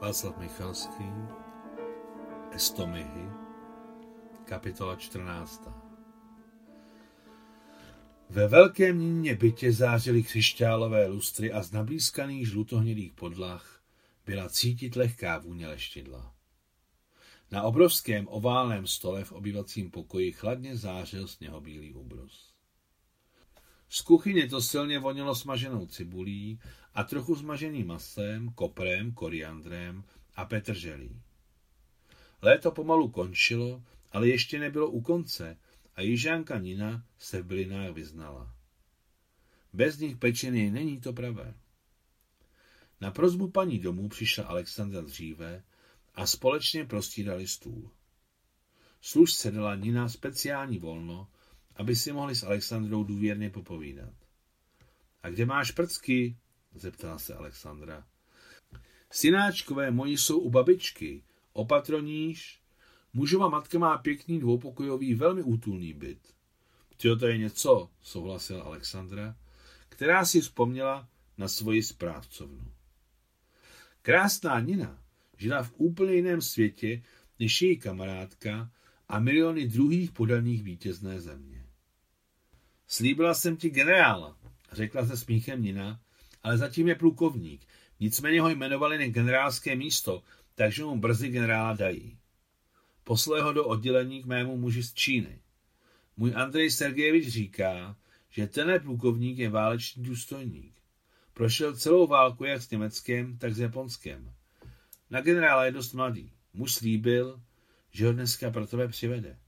Václav Michalský, Estomihy, kapitola 14. Ve velkém níně bytě zářily křišťálové lustry a z nablízkaných žlutohnědých podlah byla cítit lehká vůně leštidla. Na obrovském oválném stole v obyvacím pokoji chladně zářil sněhobílý ubrus. Z kuchyně to silně vonilo smaženou cibulí a trochu smaženým masem, koprem, koriandrem a petrželí. Léto pomalu končilo, ale ještě nebylo u konce a jižánka Nina se v bylinách vyznala. Bez nich pečený není to pravé. Na prozbu paní domů přišla Alexandra dříve a společně prostírali stůl. Služce dala Nina speciální volno, aby si mohli s Alexandrou důvěrně popovídat. A kde máš prcky? zeptala se Alexandra. Synáčkové moji jsou u babičky. Opatroníš? Mužova matka má pěkný dvoupokojový, velmi útulný byt. Tyjo, to je něco, souhlasila Alexandra, která si vzpomněla na svoji správcovnu. Krásná Nina žila v úplně jiném světě než její kamarádka a miliony druhých podaných vítězné země. Slíbila jsem ti generála, řekla se smíchem Nina, ale zatím je plukovník. Nicméně ho jmenovali na generálské místo, takže mu brzy generála dají. Poslali ho do oddělení k mému muži z Číny. Můj Andrej Sergejevič říká, že tenhle plukovník je válečný důstojník. Prošel celou válku jak s Německem, tak s Japonskem. Na generála je dost mladý. Muž slíbil, že ho dneska pro tebe přivede.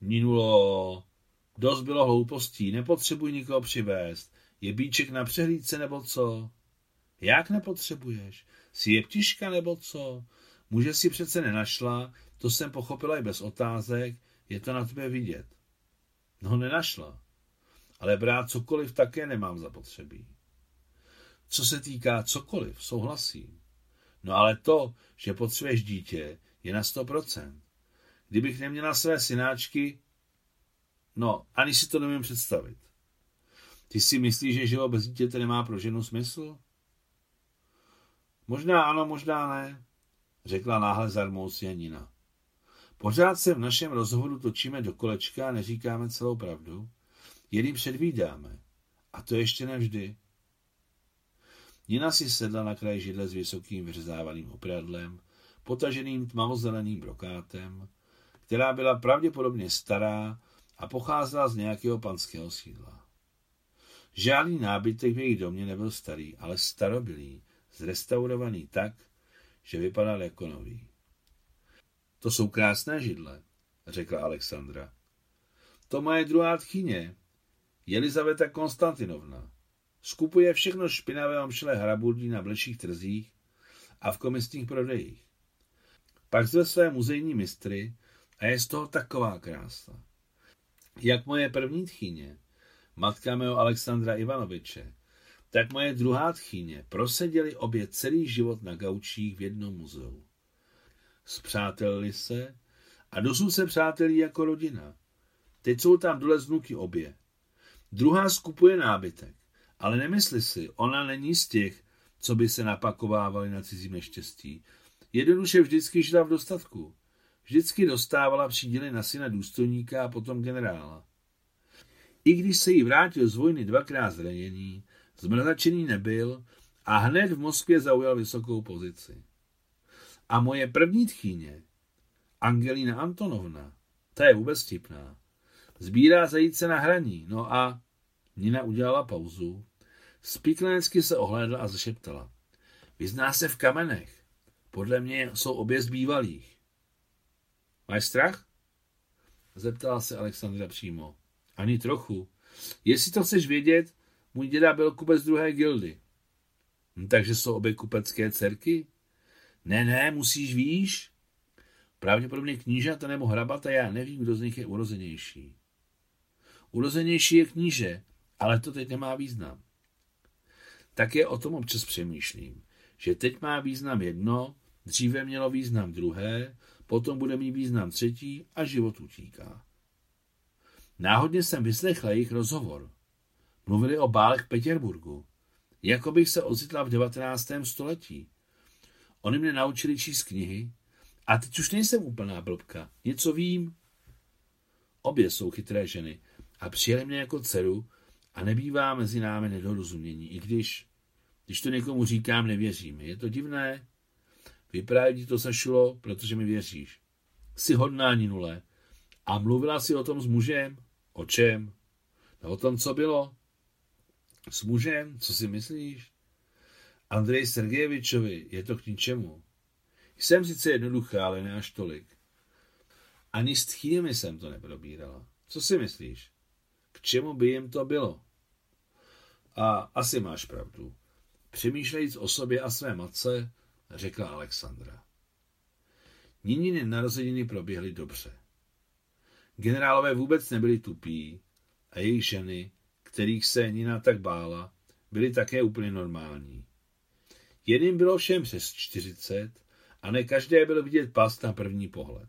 Minulo, dost bylo hloupostí, nepotřebuji nikoho přivést. Je bíček na přehlídce nebo co? Jak nepotřebuješ? Jsi jeptiška nebo co? Muže si přece nenašla, to jsem pochopila i bez otázek, je to na tebe vidět. No nenašla. Ale brát cokoliv také nemám zapotřebí. Co se týká cokoliv, souhlasím. No ale to, že potřebuješ dítě, je na 100%. Kdybych neměla své synáčky, no, ani si to nemůžu představit. Ty si myslíš, že život bez dítěte nemá pro ženu smysl? Možná ano, možná ne, řekla náhle zarmoucně Nina. Pořád se v našem rozhovoru točíme do kolečka a neříkáme celou pravdu, jen předvídáme. A to ještě nevždy. Nina si sedla na kraj židle s vysokým vyřezávaným opradlem, potaženým tmavozeleným brokátem, která byla pravděpodobně stará a pocházela z nějakého panského sídla. Žádný nábytek v jejich domě nebyl starý, ale starobilý, zrestaurovaný tak, že vypadal jako nový. To jsou krásné židle, řekla Alexandra. To má je druhá tchyně, Jelizaveta Konstantinovna. Skupuje všechno špinavé omšlé hraburdí na bleších trzích a v komisních prodejích. Pak zve své muzejní mistry a je z toho taková krása. Jak moje první tchyně, matka mého Alexandra Ivanoviče, tak moje druhá tchyně proseděli obě celý život na gaučích v jednom muzeu. Spřátelili se a dosud se přátelí jako rodina. Teď jsou tam dole znuky obě. Druhá skupuje nábytek, ale nemysli si, ona není z těch, co by se napakovávali na cizím neštěstí. Jednoduše vždycky žila v dostatku. Vždycky dostávala příděly na syna důstojníka a potom generála. I když se jí vrátil z vojny dvakrát zranění, zmrzačený nebyl a hned v Moskvě zaujal vysokou pozici. A moje první tchýně, Angelina Antonovna, ta je vůbec tipná. Sbírá zajíce na hraní, no a Nina udělala pauzu, spiklenecky se ohlédla a zašeptala. Vyzná se v kamenech. Podle mě jsou obě z bývalých. Máš strach? Zeptala se Alexandra přímo. Ani trochu. Jestli to chceš vědět, můj děda byl kupec druhé gildy. Hm, takže jsou obě kupecké dcerky? Ne, ne, musíš víš. Pravděpodobně knížata nebo hrabata, já nevím, kdo z nich je urozenější. Urozenější je kníže, ale to teď nemá význam. Tak je o tom občas přemýšlím, že teď má význam jedno, dříve mělo význam druhé, potom bude mít význam třetí a život utíká. Náhodně jsem vyslechla jejich rozhovor. Mluvili o bálech v Petěrburgu. Jako bych se ocitla v 19. století. Oni mě naučili číst knihy a teď už nejsem úplná blbka. Něco vím. Obě jsou chytré ženy a přijeli mě jako dceru a nebývá mezi námi nedorozumění, i když, když to někomu říkám, nevěřím. Je to divné? Vyprávět ti to sešlo, protože mi věříš. Jsi hodná, Ninule. A mluvila si o tom s mužem? O čem? No o tom, co bylo? S mužem? Co si myslíš? Andrej Sergejevičovi je to k ničemu. Jsem sice jednoduchá, ale ne až tolik. Ani s tchými jsem to neprobírala. Co si myslíš? K čemu by jim to bylo? A asi máš pravdu. Přemýšlejíc o sobě a své matce, řekla Alexandra. Nininy narozeniny proběhly dobře. Generálové vůbec nebyli tupí a jejich ženy, kterých se Nina tak bála, byly také úplně normální. Jedním bylo všem přes čtyřicet a ne každé bylo vidět past na první pohled.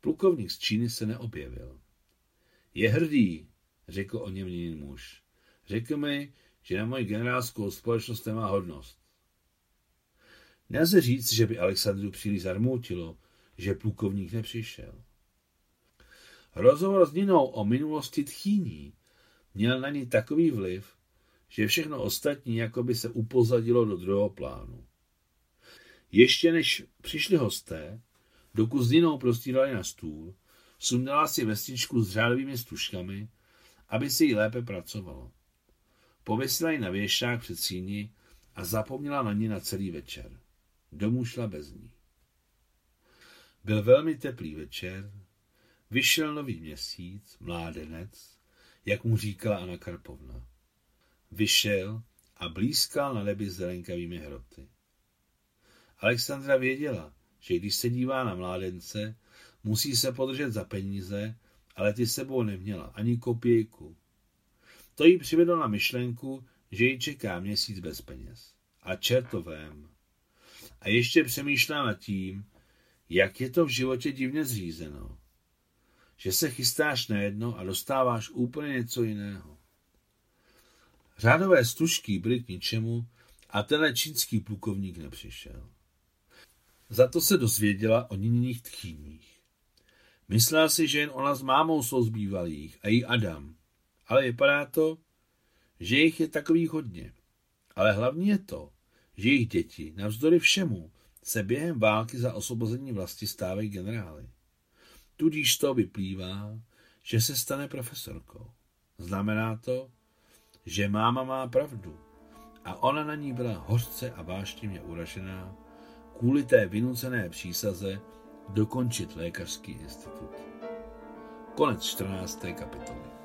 Plukovník z Číny se neobjevil. Je hrdý, řekl o něm jiný muž. Řekl mi, že na moji generálskou společnost nemá hodnost. Nelze říct, že by Alexandru příliš zarmoutilo, že plukovník nepřišel. Rozhovor s Ninou o minulosti tchýní měl na ní takový vliv, že všechno ostatní jako by se upozadilo do druhého plánu. Ještě než přišli hosté, dokud s Ninou prostírali na stůl, sundala si vestičku s řádovými stužkami, aby si jí lépe pracovalo. Pověsila ji na věšák před síni a zapomněla na ní na celý večer. Domů šla bez ní. Byl velmi teplý večer, vyšel nový měsíc, mládenec, jak mu říkala Anna Karpovna. Vyšel a blízkal na nebi zelenkavými hroty. Alexandra věděla, že když se dívá na mládence, musí se podržet za peníze, ale ty sebou neměla ani kopějku. To jí přivedlo na myšlenku, že ji čeká měsíc bez peněz. A čertovém. A ještě přemýšlá nad tím, jak je to v životě divně zřízeno. Že se chystáš na jedno a dostáváš úplně něco jiného. Řádové stužky byly k ničemu a tenhle čínský plukovník nepřišel. Za to se dozvěděla o niných tchýních. Myslela si, že jen ona s mámou jsou z bývalých a jí Adam. Ale vypadá to, že jich je takových hodně. Ale hlavní je to, jejich děti, navzdory všemu, se během války za osvobození vlasti stávají generály. Tudíž to vyplývá, že se stane profesorkou. Znamená to, že máma má pravdu a ona na ní byla hořce a váštivně uražená kvůli té vynucené přísaze dokončit lékařský institut. Konec 14. kapitoly.